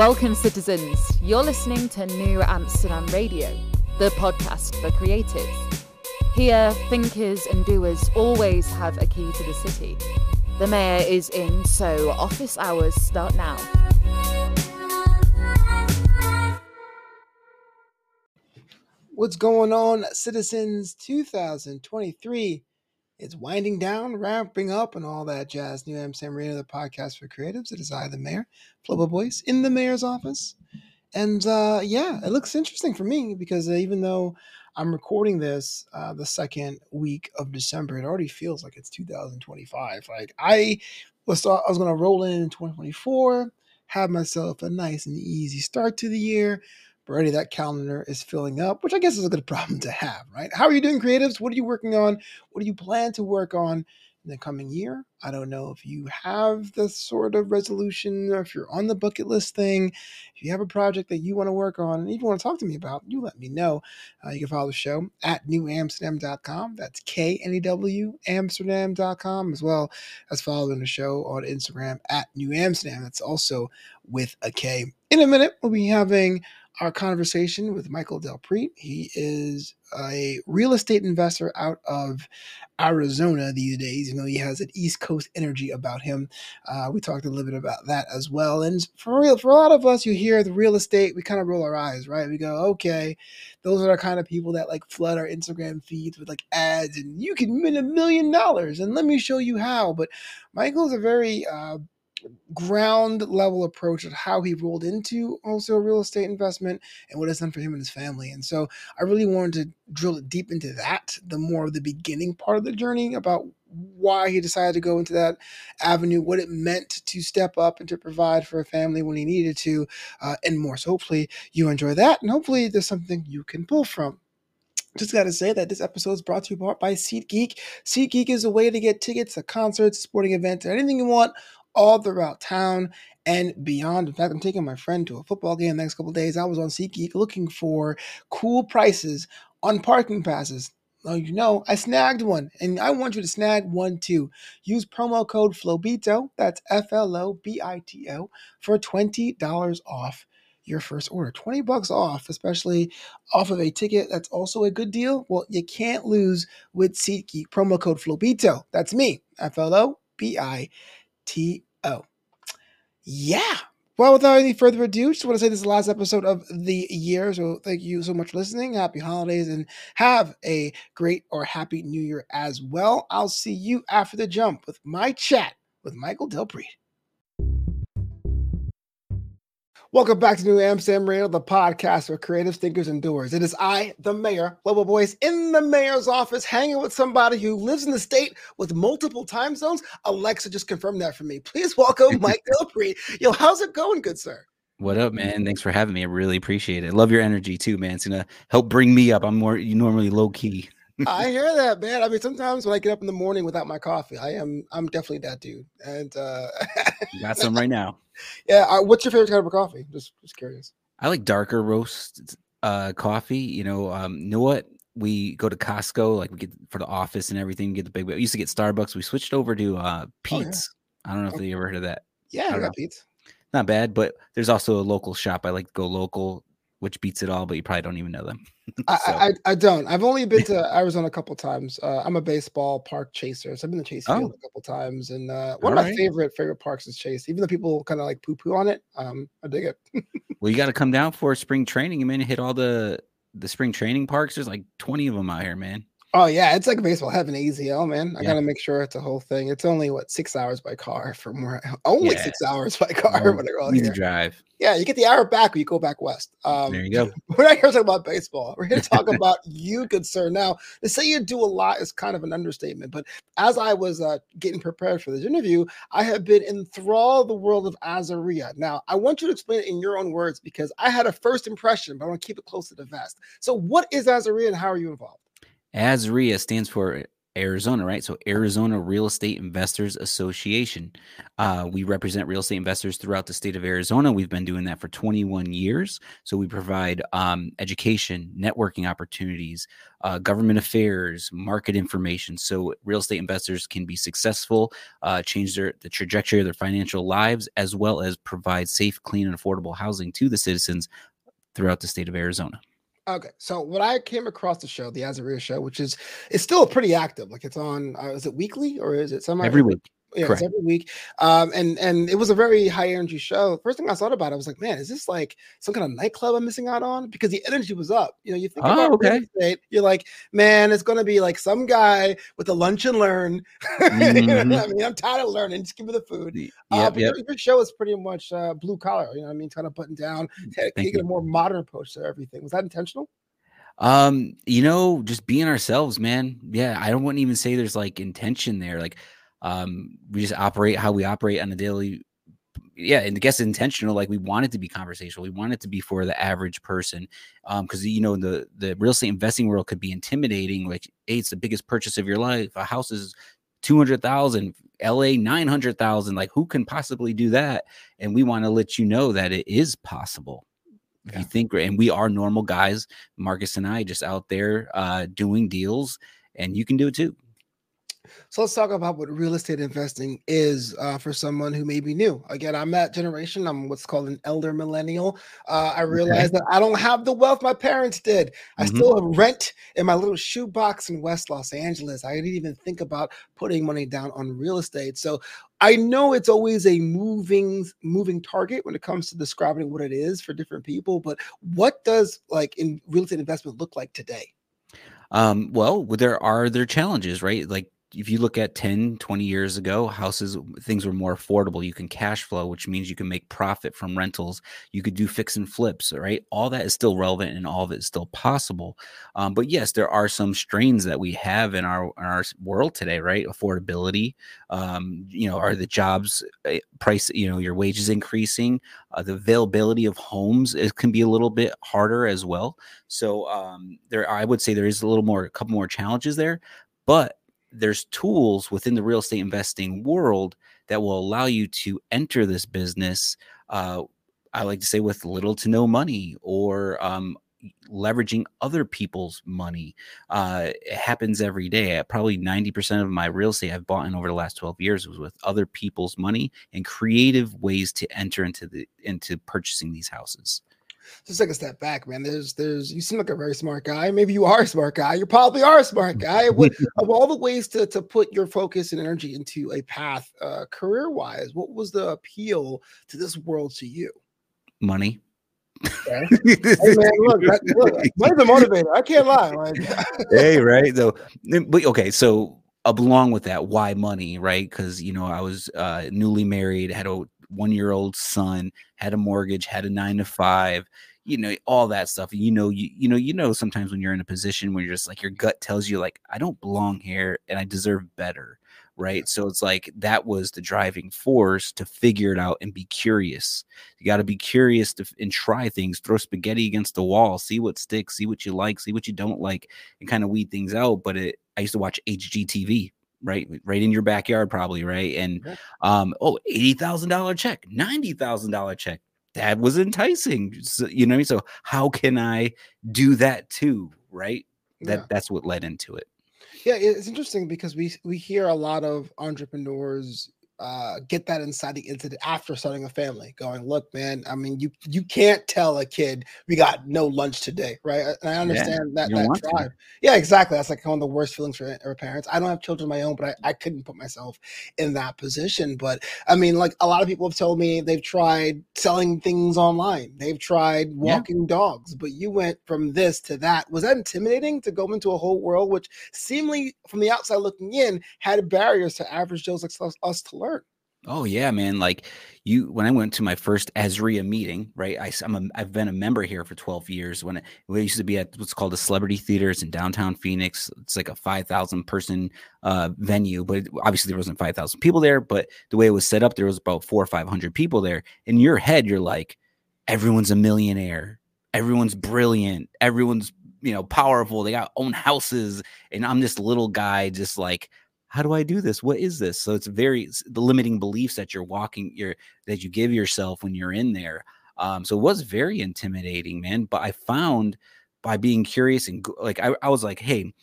Welcome, citizens. You're listening to New Amsterdam Radio, the podcast for creatives. Here, thinkers and doers always have a key to the city. The mayor is in, so office hours start now. What's going on, citizens? 2023 it's winding down, wrapping up, and all that jazz. New Amsterdam Radio, the podcast for creatives. It is I, the mayor, Flobo Boyce, in the mayor's office. And uh, yeah, it looks interesting for me because uh, even though I'm recording this uh, the second week of December, it already feels like it's 2025. Like I was, I was going to roll in 2024, have myself a nice and easy start to the year already that calendar is filling up, which I guess is a good problem to have, right? How are you doing, creatives? What are you working on? What do you plan to work on in the coming year? I don't know if you have the sort of resolution or if you're on the bucket list thing. If you have a project that you want to work on and even want to talk to me about, you let me know. Uh, you can follow the show at knewamsterdam.com. That's K N E W Amsterdam.com, as well as following the show on Instagram at knewamsterdam. That's also with a K. In a minute, we'll be having our conversation with Michael Del Prete. He is a real estate investor out of Arizona these days. You know, he has an East Coast energy about him. Uh, we talked a little bit about that as well. And for real, for a lot of us, you hear the real estate, we kind of roll our eyes, right? We go, okay, those are the kind of people that like flood our Instagram feeds with like ads, and you can win a million dollars, and let me show you how. But Michael's a very uh, ground level approach of how he rolled into also real estate investment and what it's done for him and his family. And so I really wanted to drill deep into that, the more of the beginning part of the journey about why he decided to go into that avenue, what it meant to step up and to provide for a family when he needed to, uh, and more. So hopefully you enjoy that, and hopefully there's something you can pull from. Just got to say that this episode is brought to you by SeatGeek. SeatGeek is a way to get tickets to concerts, sporting events, or anything you want all throughout town and beyond. In fact, I'm taking my friend to a football game the next couple days. I was on SeatGeek looking for cool prices on parking passes. Well, you know, I snagged one, and I want you to snag one too. Use promo code FLOBITO, that's F L O B I T O, for $20 off your first order. 20 bucks off, especially off of a ticket that's also a good deal. Well, you can't lose with SeatGeek. Promo code FLOBITO. That's me, F L O B I T O. Yeah. Well, without any further ado, just want to say this is the last episode of the year. So thank you so much for listening. Happy holidays and have a great or happy new year as well. I'll see you after the jump with my chat with Michael Del Welcome back to New Amsterdam Radio, the podcast for creative thinkers and doers. It is I, the mayor, Flobo Boyce, in the mayor's office, hanging with somebody who lives in the state with multiple time zones. Alexa just confirmed that for me. Please welcome Mike Del Prete. Yo, how's it going, good sir? What up, man? Thanks for having me. I really appreciate it. Love your energy too, man. It's gonna help bring me up. I'm more you normally low key. I hear that, man. I mean, sometimes when I get up in the morning without my coffee, I am I'm definitely that dude. And uh got some right now. Yeah. Uh, what's your favorite type of coffee? Just just curious. I like darker roast uh coffee. You know, um, you know what? We go to Costco, like we get for the office and everything, get the big we used to get Starbucks. We switched over to uh Pete's. Oh, yeah. I don't know if you ever heard of that. Yeah, I, I got Pete's. Not bad, but there's also a local shop. I like to go local which beats it all, but you probably don't even know them. so. I, I, I don't. I've only been to Arizona a couple times. Uh, I'm a baseball park chaser, so I've been to Chase Field oh. a couple times, and uh, one all of my right. favorite favorite parks is Chase. Even though people kind of like poo poo on it, um, I dig it. well, you got to come down for spring training. You mean hit all the the spring training parks. There's like 20 of them out here, man. Oh yeah, it's like baseball heaven easy. Oh man, I yeah. gotta make sure it's a whole thing. It's only what six hours by car from where I, only yeah. six hours by car. Oh, when I easy here. drive. Yeah, you get the hour back when you go back west. Um, there you go. We're not here to talk about baseball. We're here to talk about you, good sir. Now, to say you do a lot is kind of an understatement. But as I was uh, getting prepared for this interview, I have been enthralled the world of AZREIA. Now, I want you to explain it in your own words because I had a first impression, but I want to keep it close to the vest. So, what is AZREIA and how are you involved? AZREIA stands for Arizona, right? So Arizona Real Estate Investors Association. Uh, we represent real estate investors throughout the state of Arizona. We've been doing that for 21 years. So we provide um, education, networking opportunities, uh, government affairs, market information, so real estate investors can be successful, uh, change their the trajectory of their financial lives, as well as provide safe, clean, and affordable housing to the citizens throughout the state of Arizona. Okay, so when I came across the show, the AZREIA show, which is it's still pretty active. Like it's on, uh, is it weekly or is it semi every week? Yeah, it's every week. Um, and and it was a very high energy show. First thing I thought about, I was like, man, is this like some kind of nightclub I'm missing out on? Because the energy was up. You know, you think oh, about okay. estate, you're like, man, it's gonna be like some guy with a lunch and learn. Mm-hmm. you know I mean? I'm tired of learning. Just give me the food. Yep, uh, but yep. your, your show is pretty much uh, blue collar. You know what I mean? Kind of putting down, taking you. a more modern approach to everything. Was that intentional? Um, you know, just being ourselves, man. Yeah, I don't wouldn't even say there's like intention there. Like, um, we just operate how we operate on a daily. Yeah, and I guess intentional. Like we want it to be conversational. We want it to be for the average person, um, because you know the the real estate investing world could be intimidating. Like, hey, it's the biggest purchase of your life. A house is two hundred thousand. LA nine hundred thousand. Like, who can possibly do that? And we want to let you know that it is possible if Yeah. you think and we are normal guys marcus and i just out there uh doing deals and you can do it too So let's talk about what real estate investing is uh, for someone who may be new. Again, I'm that generation. I'm what's called an elder millennial. Uh, I realize that I don't have the wealth my parents did. I Mhm. still have rent in my little shoebox in West Los Angeles. I didn't even think about putting money down on real estate. So I know it's always a moving moving target when it comes to describing what it is for different people. But what does like in real estate investment look like today? um well there are their challenges right like if you look at 10 20 years ago houses things were more affordable. You can cash flow which means you can make profit from rentals. You could do fix and flips right? All that is still relevant and all of it is still possible. Um, but yes there are some strains that we have in our in our world today right? Affordability um, you know are the jobs uh, price you know your wages increasing uh, the availability of homes it can be a little bit harder as well. So um, there i would say there is a little more a couple more challenges there but there's tools within the real estate investing world that will allow you to enter this business uh, i like to say with little to no money or um, leveraging other people's money. Uh, it happens every day. Probably 90% of my real estate i've bought in over the last 12 years was with other people's money and creative ways to enter into the into purchasing these houses just take a step back, man. There's, there's. You seem like a very smart guy. Maybe you are a smart guy. You probably are a smart guy. What, of all the ways to to put your focus and energy into a path, uh, career wise, what was the appeal to this world to you? money Okay. Hey, man, look, that, look, money's a motivator. I can't lie. Like, hey, right? So, but okay, so along with that, why money, right? Because you know, I was uh, newly married, had a one-year-old son, had a mortgage, had a nine to five, you know, all that stuff. You know, you you know, you know, sometimes when you're in a position where you're just like your gut tells you like, I don't belong here, and I deserve better. Right. So it's like that was the driving force to figure it out and be curious. You got to be curious to, and try things, throw spaghetti against the wall, see what sticks, see what you like, see what you don't like, and kind of weed things out. But it, I used to watch HGTV, right, right in your backyard, probably, right, and um, oh, eighty thousand dollar check, ninety thousand dollar check, that was enticing. So, you know what I mean? So how can I do that too, right? That Yeah. that's what led into it. Yeah, it's interesting because we we hear a lot of entrepreneurs uh, get that inciting incident after starting a family, going, "Look, man, I mean, you you can't tell a kid we got no lunch today, right?" And I understand that that to. drive. Yeah, exactly. That's like one of the worst feelings for, for parents. I don't have children of my own, but I, I couldn't put myself in that position. But I mean, like a lot of people have told me they've tried selling things online, they've tried Yeah. walking dogs, but you went from this to that. Was that intimidating to go into a whole world which seemingly from the outside looking in had barriers to average Joes like us to learn? Oh yeah, man. Like you, when I went to my first AZREIA meeting, right? I, am a, I've been a member here for 12 years. When it, we used to be at what's called the Celebrity Theaters in downtown Phoenix, it's like a 5,000 person uh, venue, but it, obviously there wasn't 5,000 people there. But the way it was set up, there was about four or 500 people there. In your head, you're like, everyone's a millionaire, everyone's brilliant, everyone's you know, powerful. They got own houses, and I'm this little guy, just like, how do I do this? What is this? So it's very it's the limiting beliefs that you're walking, your that you give yourself when you're in there. Um, so it was very intimidating, man. But I found by being curious and like I, I was like, hey,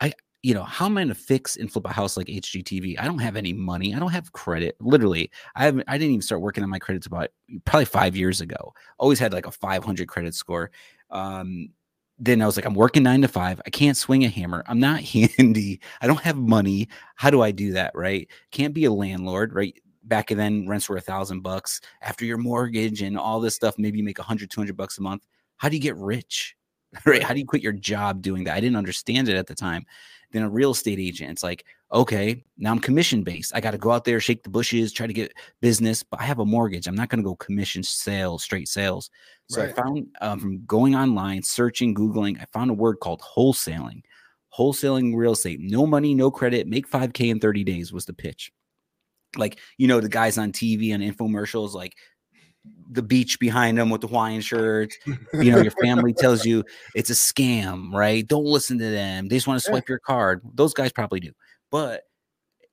I you know, how am I to fix and flip a house like HGTV? I don't have any money. I don't have credit. Literally, I haven't. I didn't even start working on my credits about probably five years ago. Always had like a 500 credit score. Um, then I was like, I'm working nine to five. I can't swing a hammer. I'm not handy. I don't have money. How do I do that? Right? Can't be a landlord. Right? Back then, rents were a thousand bucks. After your mortgage and all this stuff, maybe you make a hundred, two hundred bucks a month. How do you get rich? Right? How do you quit your job doing that? I didn't understand it at the time. Then a real estate agent, it's like, okay, now I'm commission based. I got to go out there, shake the bushes, try to get business, but I have a mortgage. I'm not going to go commission sales, straight sales. So right. I found um, from going online, searching, Googling, I found a word called wholesaling. Wholesaling real estate, no money, no credit, make 5K in 30 days was the pitch. Like, you know, the guys on TV and infomercials, like the beach behind them with the Hawaiian shirts. You know, your family tells you it's a scam, right? Don't listen to them. They just want to swipe your card. Those guys probably do. But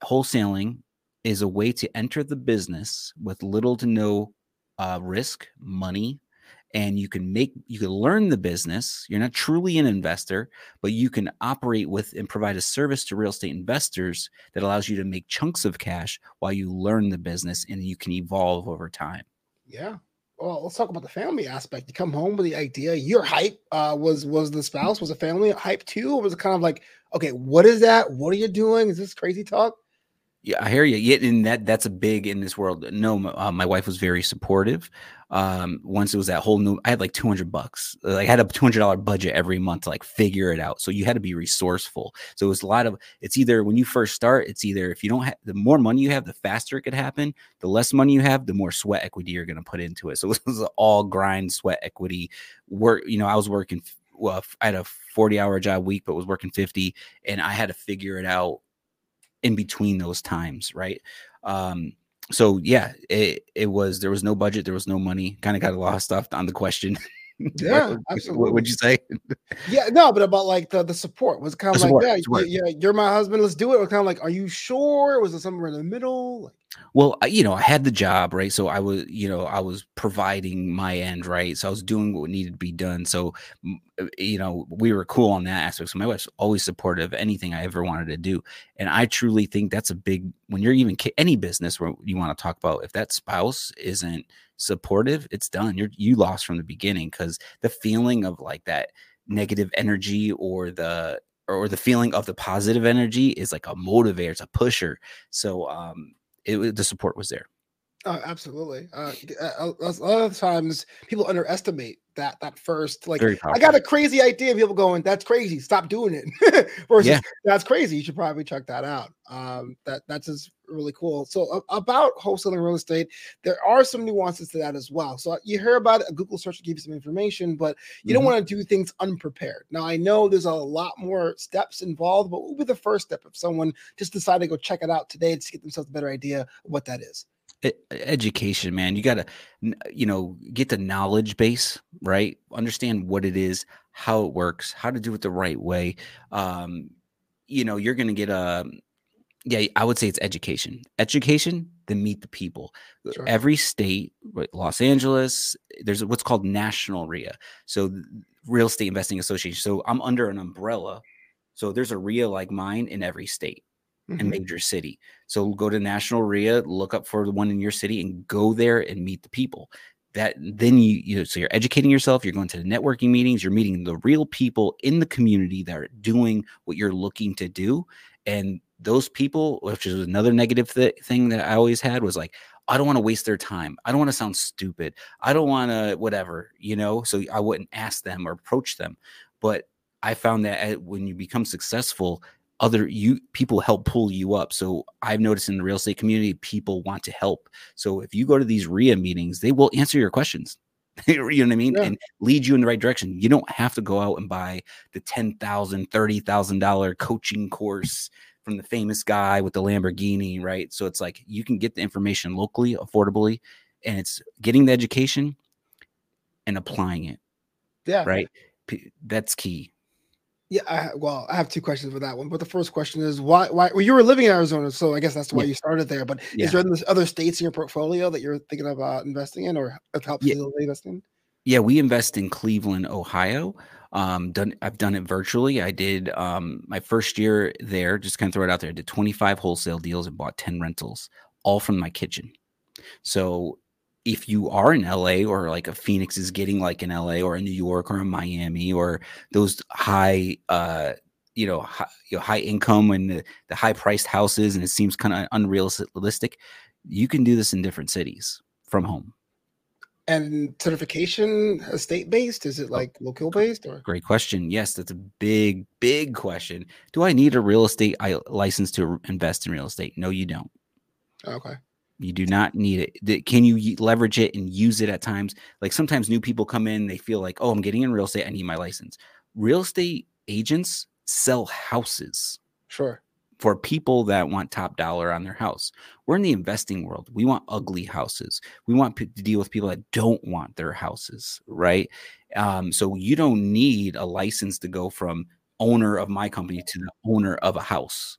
wholesaling is a way to enter the business with little to no uh, risk, money, and you can make you can learn the business. You're not truly an investor, but you can operate with and provide a service to real estate investors that allows you to make chunks of cash while you learn the business and you can evolve over time. Yeah. Well, let's talk about the family aspect. You come home with the idea. Your hype uh, was was the spouse was a family hype too, or was it kind of like, okay, what is that? What are you doing? Is this crazy talk? Yeah, I hear you. Yeah, and that that's a big in this world. No, uh, my wife was very supportive. Um, once it was that whole new, I had like two hundred bucks. Like I had a two hundred dollar budget every month to like figure it out. So you had to be resourceful. So it was a lot of. It's either when you first start, it's either if you don't have the more money you have, the faster it could happen. The less money you have, the more sweat equity you're going to put into it. So it was all grind, sweat equity work. You know, I was working. Well, I had a forty hour job week, but was working fifty, and I had to figure it out in between those times, right? Um, so yeah, it it was there was no budget, there was no money. Kind of got lost off on the question. Yeah, absolutely. What would you say? yeah, no, but about like the the support was kind of like, support, yeah, support. yeah, you're my husband. Let's do it. Or kind of like, are you sure? Was it somewhere in the middle? Like, well, you know, I had the job, right? So I was, you know, I was providing my end, right? So I was doing what needed to be done. So, uh, you know, we were cool on that aspect. So my wife's always supportive of anything I ever wanted to do. And I truly think that's a big, when you're even any business where you want to talk about, if that spouse isn't supportive, it's done. You're, you lost from the beginning because the feeling of like that negative energy or the, or the feeling of the positive energy is like a motivator, it's a pusher. So, um, it, the support was there. Oh, absolutely. Uh, a lot of times people underestimate that that first like I got a crazy idea. People going, "That's crazy. Stop doing it." Versus, yeah. "That's crazy. You should probably check that out." Um, that that's just really cool. So about wholesaling real estate, there are some nuances to that as well. So you hear about it, a Google search to give you some information, but you mm-hmm. don't want to do things unprepared. Now I know there's a lot more steps involved, but what would be the first step if someone just decided to go check it out today to get themselves a better idea of what that is? education man you got to you know get the knowledge base right understand what it is how it works how to do it the right way um you know you're going to get a yeah i would say it's education education then meet the people sure. every state los angeles there's what's called national REIA so real estate investing association so i'm under an umbrella so there's a REIA like mine in every state mm-hmm. and major city. So go to National REIA, look up for the one in your city, and go there and meet the people. That then you you know so you're educating yourself. You're going to the networking meetings. You're meeting the real people in the community that are doing what you're looking to do, and those people, which is another negative th- thing that I always had, was like, I don't want to waste their time. I don't want to sound stupid. I don't want to whatever, you know. So I wouldn't ask them or approach them. But I found that eh, when you become successful, other you people help pull you up. So I've noticed in the real estate community, people want to help. So if you go to these REIA meetings, they will answer your questions. you know what I mean? Yeah. And lead you in the right direction. You don't have to go out and buy the $10,000, $30,000 coaching course from the famous guy with the Lamborghini, right? So it's like you can get the information locally, affordably, and it's getting the education and applying it. Yeah. Right. That's key. Yeah, I, well, I have two questions for that one. But the first question is why? Why? Well, you were living in Arizona, so I guess that's why Yeah. you started there. But Yeah. is there other states in your portfolio that you're thinking about investing in, or have helped Yeah. you invest in? Yeah, we invest in Cleveland, Ohio. Um, done I've done it virtually. I did um my first year there, just kind of throw it out there. I did 25 wholesale deals and bought 10 rentals, all from my kitchen. So if you are in LA or like a Phoenix is getting like in LA or in New York or in Miami or those high uh you know, high, you know, high income and the, the high priced houses and it seems kind of unrealistic, you can do this in different cities from home. And certification uh, state based? Is it Oh, like local based or? Great question. Yes, that's a big, big question. Do I need a real estate license to invest in real estate? No, you don't. Okay. You do not need it. Can you leverage it and use it at times? Like sometimes new people come in, they feel like, oh, I'm getting in real estate. I need my license. Real estate agents sell houses Sure. For people that want top dollar on their house. We're in the investing world. We want ugly houses. We want pe- to deal with people that don't want their houses, right? Um, so you don't need a license to go from owner of my company to the owner of a house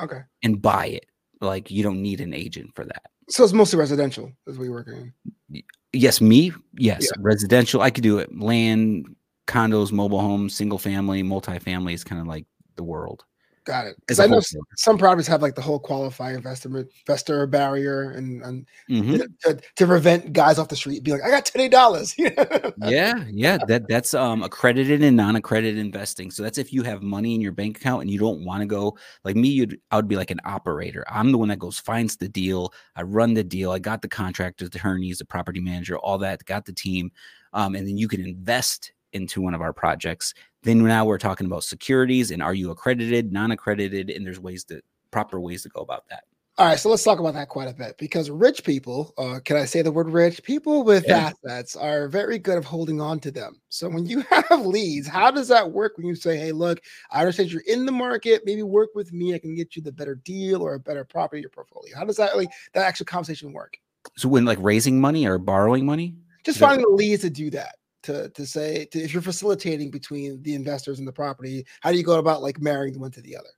Okay. and buy it. Like you don't need an agent for that. So it's mostly residential is what you're working in. Yes, me, yes, Yeah. residential. I could do it. Land, condos, mobile homes, single family, multifamily is kind of like the world. Got it. As Because I know wholesaler. some properties have like the whole qualifying investor investor barrier and, and Mhm. to, to prevent guys off the street being like, I got twenty dollars. yeah yeah that that's um accredited and non-accredited investing so that's if you have money in your bank account and you don't want to go like me you'd i would be like an operator i'm the one that goes finds the deal i run the deal i got the contractors the attorneys the property manager all that got the team um, and then you can invest into one of our projects then now we're talking about securities and are you accredited non-accredited and there's ways to proper ways to go about that All right, so let's talk about that quite a bit because rich people, uh, can I say the word rich? People with Yeah. assets are very good of holding on to them. So when you have leads, how does that work when you say, hey, look, I understand you're in the market, maybe work with me, I can get you the better deal or a better property in your portfolio. How does that like that actual conversation work? so when like raising money or borrowing money Just finding the leads to do that. To, to say to, if you're facilitating between the investors and the property, how do you go about like marrying the one to the other?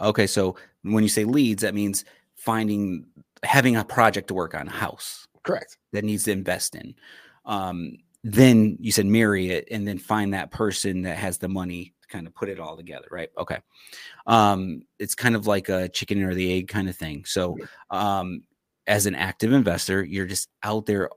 Okay, so when you say leads, that means finding having a project to work on, a house Correct. that needs to invest in. Um, then you said marry it and then find that person that has the money to kind of put it all together, right? Okay. Um, it's kind of like a chicken or the egg kind of thing. So um as an active investor, you're just out there.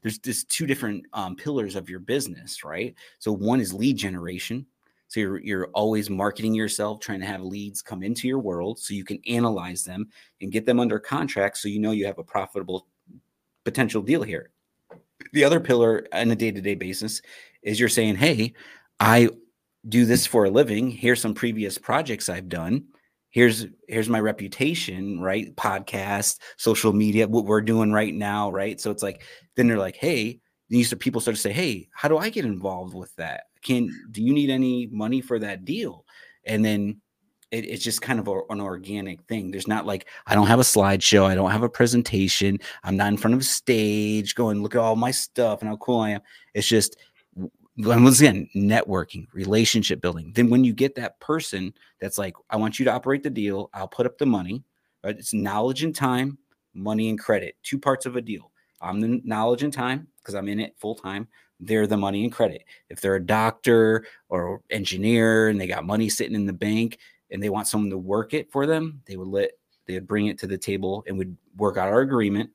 There's just two different um, pillars of your business, right? So one is lead generation. So you're you're always marketing yourself, trying to have leads come into your world so you can analyze them and get them under contract so you know you have a profitable potential deal here. The other pillar on a day-to-day basis is you're saying, "Hey, I do this for a living. Here's some previous projects I've done. Here's here's my reputation, right? Podcast, social media, what we're doing right now, right? So it's like then they're like, "Hey, these people start to say, "Hey, how do I get involved with that? Can do you need any money for that deal?" And then it, it's just kind of a, an organic thing. There's not like I don't have a slideshow, I don't have a presentation, I'm not in front of a stage going, "Look at all my stuff and how cool I am." It's just once again networking, relationship building. Then when you get that person that's like, "I want you to operate the deal, I'll put up the money." Right? It's knowledge and time, money and credit, two parts of a deal. I'm the knowledge and time because I'm in it full time. They're the money and credit. If they're a doctor or engineer and they got money sitting in the bank and they want someone to work it for them, they would let they would bring it to the table and would work out our agreement.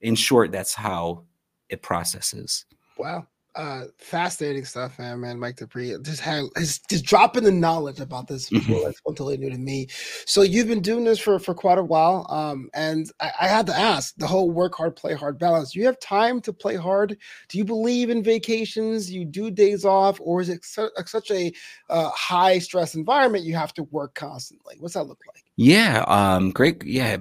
In short, that's how it processes. Wow. Uh fascinating stuff, man, man. Mike Del Prete just had just dropping the knowledge about this Mhm. world that's totally new to me. So you've been doing this for for quite a while. Um, and I, I had to ask the whole work hard, play hard balance. Do you have time to play hard? Do you believe in vacations? You do days off, or is it su- uh, such a uh, high stress environment you have to work constantly? What's that look like? Yeah, um, great. Yeah,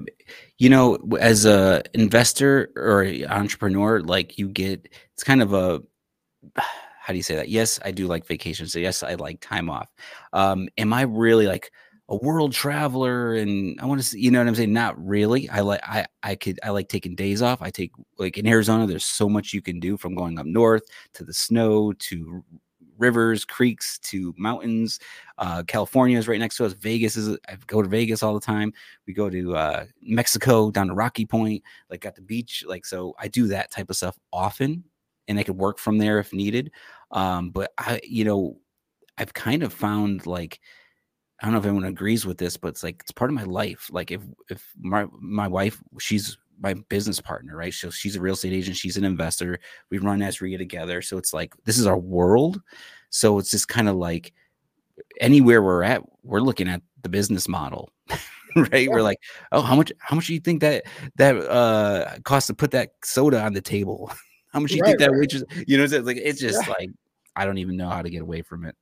you know, as a investor or entrepreneur, like you get, it's kind of a, how do you say that? Yes, I do like vacations. So yes, I like time off. Um, am I really like a world traveler? And I want to, see, you know what I'm saying? Not really. I like, I, I could, I like taking days off. I take like in Arizona, there's so much you can do from going up north to the snow to rivers, creeks to mountains. Uh, California is right next to us. Vegas is. I go to Vegas all the time. We go to uh, Mexico down to Rocky Point, like at the beach. Like so, I do that type of stuff often, and I could work from there if needed. Um, but I, you know, I've kind of found like I don't know if anyone agrees with this, but it's like it's part of my life. Like if if my my wife, she's my business partner, right? So she's a real estate agent, she's an investor. We run AZREIA together. So it's like this is our world. So it's just kind of like anywhere we're at, we're looking at the business model. right? Yeah. We're like, oh, how much how much do you think that that uh costs to put that soda on the table? How much you right, think that right. waitress, you know, it's like it's just yeah. like I don't even know how to get away from it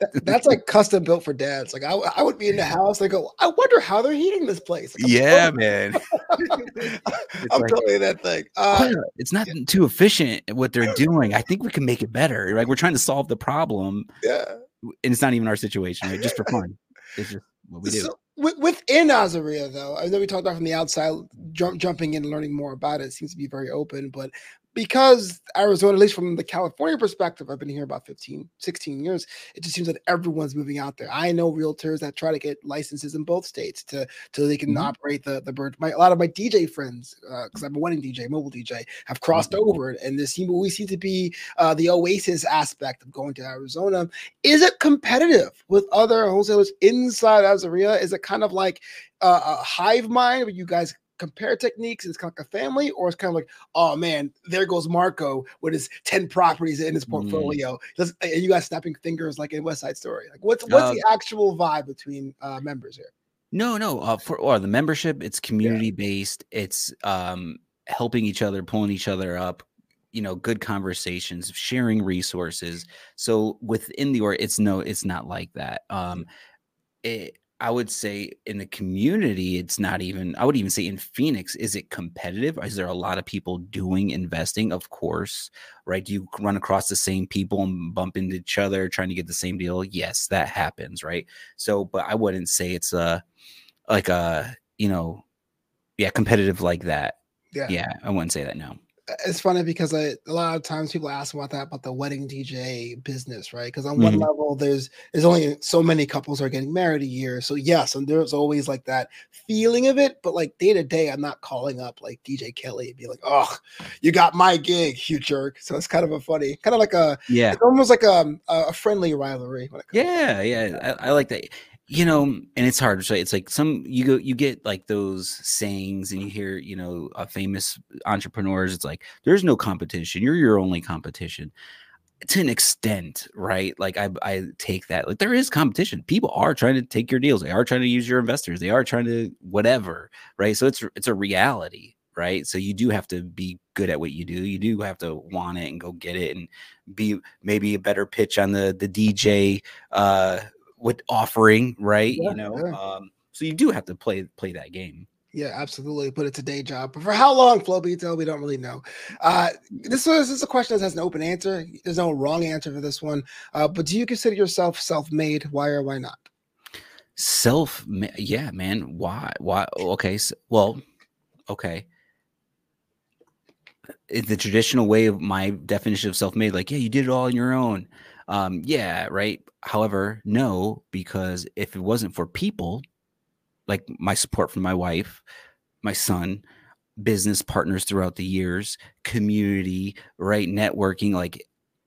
that, that's like custom built for dads. Like I, I would be in the house. They go, I wonder how they're heating this place. Like, yeah, man. I'm like, telling you that thing. Uh, it's not yeah. too efficient what they're doing. I think we can make it better. Like we're trying to solve the problem. Yeah. And it's not even our situation, right? Just for fun. It's just what we do. So, within AZREIA, though, I know we talked about from the outside, jump, jumping in and learning more about it seems to be very open. But because Arizona, at least from the California perspective, I've been here about 15, 16 years. It just seems that everyone's moving out there. I know realtors that try to get licenses in both states to so they can mm-hmm. operate the the bird. My a lot of my DJ friends, because uh, I'm a wedding DJ, mobile DJ, have crossed mm-hmm. over, and this seem we seem to be uh, the oasis aspect of going to Arizona. Is it competitive with other wholesalers inside AZREIA? Is it kind of like uh, a hive mind where you guys compare techniques and it's kind of like a family or it's kind of like oh man there goes marco with his 10 properties in his mm. portfolio. Mm. and you guys snapping fingers like in west side story. Like what's what's uh, the actual vibe between uh members here? No no uh, for or the membership it's community based it's um helping each other pulling each other up you know good conversations sharing resources. So within the or it's no it's not like that. Um it, I would say in the community, it's not even, I would even say in Phoenix, is it competitive? Is there a lot of people doing investing? Of course, right? Do you run across the same people and bump into each other trying to get the same deal? Yes, that happens, right? So, but I wouldn't say it's a, like a, you know, yeah, competitive like that. Yeah. Yeah. I wouldn't say that, no it's funny because I, a lot of times people ask about that about the wedding DJ business, right? Because on mm-hmm. one level, there's there's only so many couples are getting married a year, so yes, and there's always like that feeling of it. But like day to day, I'm not calling up like DJ Kelly and be like, "Oh, you got my gig, you jerk." So it's kind of a funny, kind of like a yeah, it's almost like a a friendly rivalry. yeah, yeah, I, I like that you know and it's hard it's like some you go you get like those sayings and you hear you know uh, famous entrepreneurs it's like there's no competition you're your only competition. To an extent right? Like i i take that like there is competition. People are trying to take your deals they are trying to use your investors they are trying to whatever right? So it's it's a reality right? So you do have to be good at what you do you do have to want it and go get it and be maybe a better pitch on the the dj uh with offering, right? Yeah, you know, yeah. um, so you do have to play play that game. Yeah, absolutely. But it's a day job. But for how long, Flobito, we don't really know. Uh, this was this is a question that has an open answer. There's no wrong answer for this one. Uh, but do you consider yourself self-made? Why or why not? Self, yeah, man. Why? Why? Okay. So, well, okay. The traditional way of my definition of self-made, like, yeah, you did it all on your own. Um, yeah, right. However, no, because if it wasn't for people, like my support from my wife, my son, business partners throughout the years, community, right, networking, like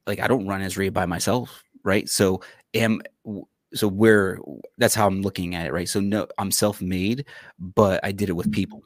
like I don't run AZREIA by myself, right? So am so we're that's how I'm looking at it, right? So no, I'm self-made, but I did it with people.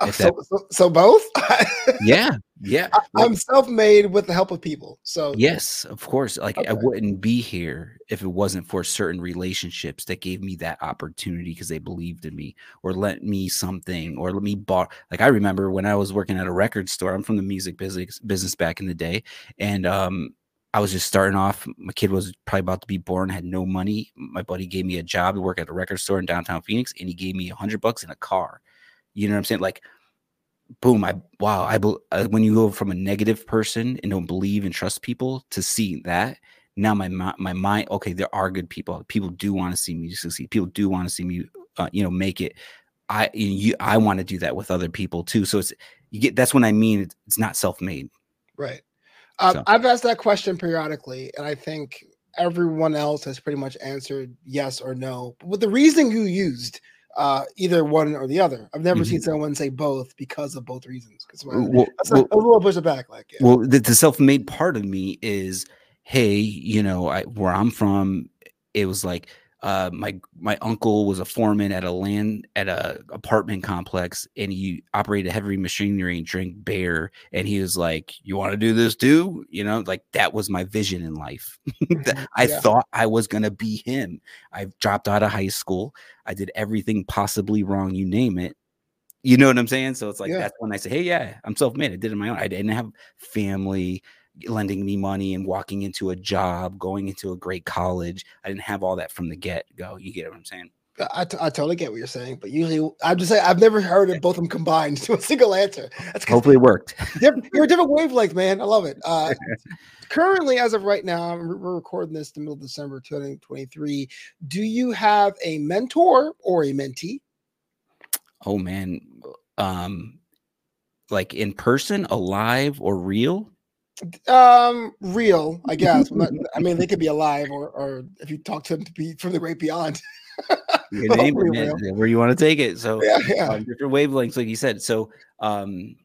Uh, so, so, so, both yeah yeah I, am self-made with the help of people so yes of course like okay. i wouldn't be here if it wasn't for certain relationships that gave me that opportunity because they believed in me or let me something or let me bar like i remember when i was working at a record store i'm from the music business business back in the day and um I was just starting off. My kid was probably about to be born, had no money. My buddy gave me a job to work at a record store in downtown Phoenix, and he gave me a hundred bucks in a car. You know what I'm saying? Like, boom! I wow! I uh, when you go from a negative person and don't believe and trust people to see that now my my mind. Okay, there are good people. People do want to see me succeed. People do want to see me, uh, you know, make it. I you I want to do that with other people too. So it's you get that's what I mean. It's, it's not self made. Right. Uh, so. I've asked that question periodically, and I think everyone else has pretty much answered yes or no. But with the reasoning you used, uh, either one or the other. I've never mm-hmm. seen someone say both because of both reasons. Because well, well, a, a little push it back, like yeah. well, the, the self-made part of me is, hey, you know, I, where I'm from, it was like uh, my my uncle was a foreman at a land at a apartment complex, and he operated heavy machinery and drank beer. And he was like, "You want to do this too?" You know, like that was my vision in life. Mm-hmm. I yeah. thought I was gonna be him. I dropped out of high school. I did everything possibly wrong. You name it. You know what I'm saying? So it's like yeah. that's when I say, "Hey, yeah, I'm self-made. I did it on my own. I didn't have family." Lending me money and walking into a job, going into a great college. I didn't have all that from the get go. You get what I'm saying? I, t- I totally get what you're saying, but usually I'm just saying I've never heard of both of them combined to a single answer. That's hopefully it worked. you're a different wavelength, man. I love it. Uh, currently, as of right now, we're recording this in the middle of December 2023. Do you have a mentor or a mentee? Oh man, um, like in person, alive or real? Um, real, I guess. Not, I mean, they could be alive, or or if you talk to them to be from the great beyond. Where you want to take it. So yeah, yeah. Um, different wavelengths, like you said. So um,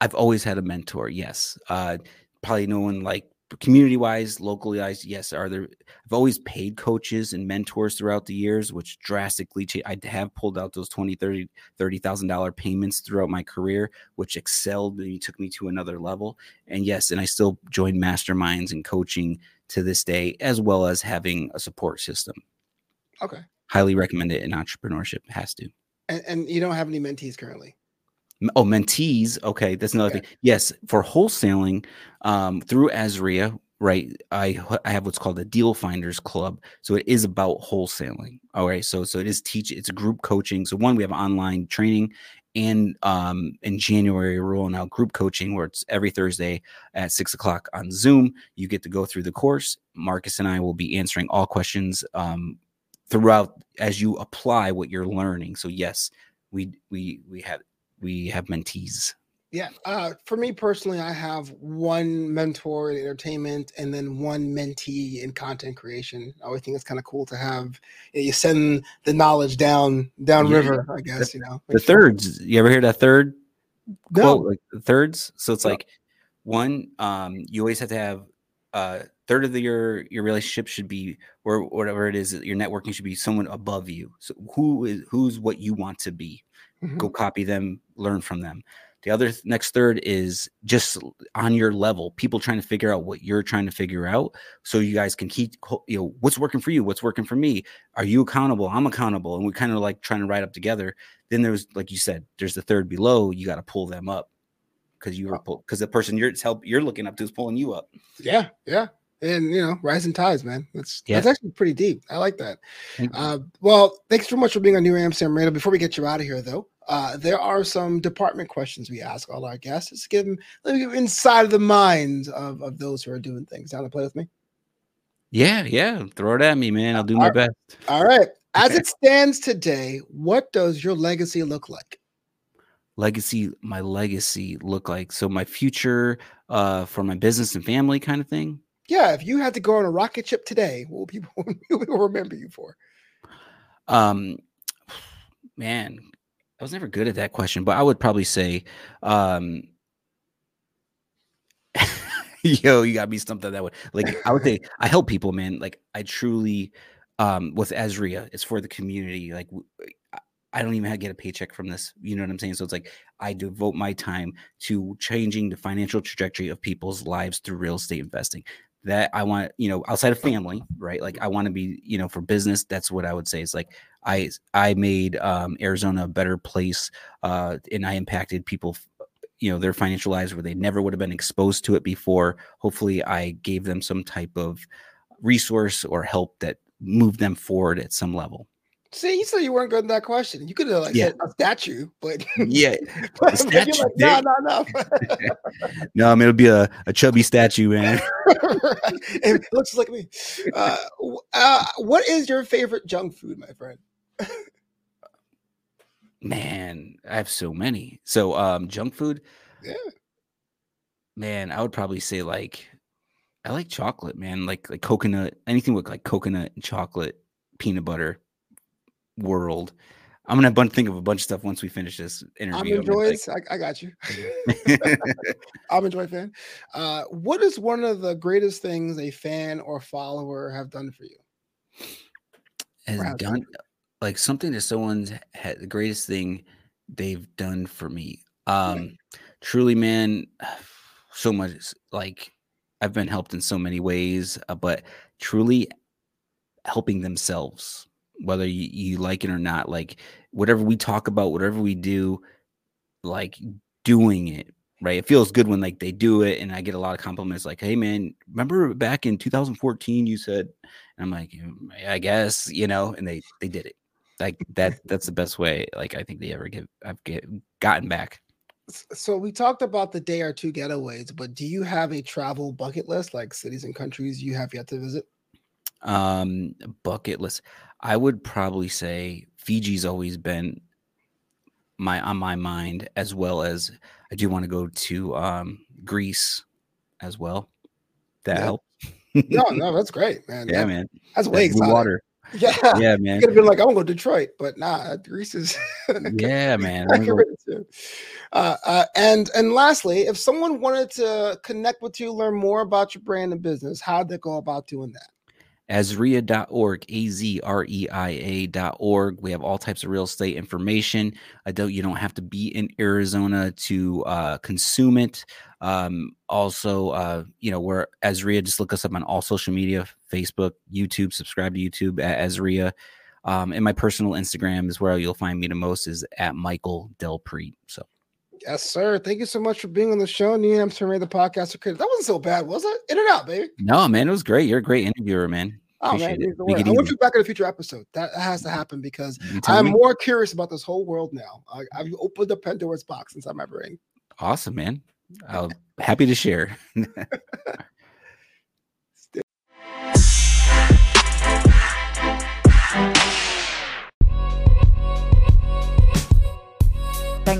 I've always had a mentor. Yes, uh, probably no one like community wise, locally wise, yes, are there? I've always paid coaches and mentors throughout the years, which drastically I have pulled out those 20, 30, $30,000 payments throughout my career, which excelled me, took me to another level. And yes, and I still join masterminds and coaching to this day, as well as having a support system. Okay. Highly recommend it in entrepreneurship. Has to. And, and you don't have any mentees currently? Oh, mentees. Okay, that's another okay. thing. Yes, for wholesaling um, through AZREIA, right? I I have what's called a deal finders club. So it is about wholesaling. All right. So so it is teach. It's group coaching. So one, we have online training, and um, in January, we're rolling out group coaching where it's every Thursday at six o'clock on Zoom. You get to go through the course. Marcus and I will be answering all questions um, throughout as you apply what you're learning. So yes, we we we have we have mentees? Yeah, uh, for me personally, I have one mentor in entertainment and then one mentee in content creation. I always think it's kind of cool to have you send the knowledge down down yeah. river. I guess the, you know the sure. thirds. You ever hear that third no. quote? Like the thirds. So it's no. like one. Um, you always have to have uh third of the, your your relationship should be or whatever it is your networking should be someone above you so who is who's what you want to be mm-hmm. go copy them, learn from them. The other th- next third is just on your level, people trying to figure out what you're trying to figure out. So you guys can keep, you know, what's working for you? What's working for me? Are you accountable? I'm accountable. And we kind of like trying to ride up together. Then there's, like you said, there's the third below. You got to pull them up because you were because the person you're help you're looking up to is pulling you up. Yeah, yeah and you know, rising tides, man. That's yeah. that's actually pretty deep. I like that. Uh, well, thanks so much for being on New Amsterdam Radio. Before we get you out of here, though, uh, there are some department questions we ask all our guests. Let's give them, let me give inside of the minds of, of those who are doing things. Down to play with me? Yeah, yeah. Throw it at me, man. I'll do my best. All right. As it stands today, what does your legacy look like? Legacy, my legacy look like so my future uh for my business and family kind of thing. Yeah, if you had to go on a rocket ship today, what will people will remember you for? Um man, I was never good at that question, but I would probably say, um, yo, you got me something that would Like I would say, I help people, man. Like I truly, um, with AZREIA, it's for the community. Like I don't even get a paycheck from this. You know what I'm saying? So it's like I devote my time to changing the financial trajectory of people's lives through real estate investing that I want, you know, outside of family, right? Like I want to be, you know, for business, that's what I would say. It's like I I made um, Arizona a better place, uh, and I impacted people, you know, their financial lives where they never would have been exposed to it before. Hopefully, I gave them some type of resource or help that moved them forward at some level. See, you said you weren't good at that question. You could have like yeah. said a statue, but yeah, but, statue. Like, no, no, no. no, I mean it'll be a, a chubby statue, man. it looks like me. Uh, uh, what is your favorite junk food, my friend? man, I have so many. So, um, junk food. Yeah. man, I would probably say like I like chocolate, man. Like like coconut, anything with like coconut and chocolate, peanut butter world. I'm gonna bunch, think of a bunch of stuff once we finish this interview. Joys, like... I, I, got you. Almond Joy fan. Uh, what is one of the greatest things a fan or follower have done for you? Has done like something that someone's had the greatest thing they've done for me. Um, right. truly, man, so much like I've been helped in so many ways, uh, but truly helping themselves whether you, you like it or not like whatever we talk about whatever we do like doing it right? It feels good when like they do it and i get a lot of compliments like hey man remember back in 2014 you said and i'm like mm, i guess you know and they they did it. Like that that's the best way like i think they ever get i've get, gotten back. So we talked about the day or two getaways but do you have a travel bucket list like cities and countries you have yet to visit um bucket list I would probably say Fiji's always been my on my mind as well as I do want to go to um, Greece as well. That yeah. helps. no, no, that's great, man. Yeah, that, man. That's way exciting. Water. Yeah, yeah, man. Could have been like, I want to go to Detroit, but nah, Greece is. yeah, man. Uh, uh, and and lastly, if someone wanted to connect with you, learn more about your brand and business, how'd they go about doing that? Azreia.org, A Z R E I A.org. We have all types of real estate information. I don't, you don't have to be in Arizona to uh, consume it. Um, also, uh, you know, we're Azreia. Just look us up on all social media Facebook, YouTube, subscribe to YouTube at AZREIA. Um, and my personal Instagram is where you'll find me the most is at Michael Del Prete. So, Yes, sir. Thank you so much for being on the show. Knew Amsterdam Radio, the podcast. That wasn't so bad, was it? In and out, baby. No, man, it was great. You're a great interviewer, man. Oh man, it. I want you back in a future episode. That has to happen because I'm me. more curious about this whole world now. I, have opened the Pandora's box inside my brain. Awesome, man. I'm happy to share.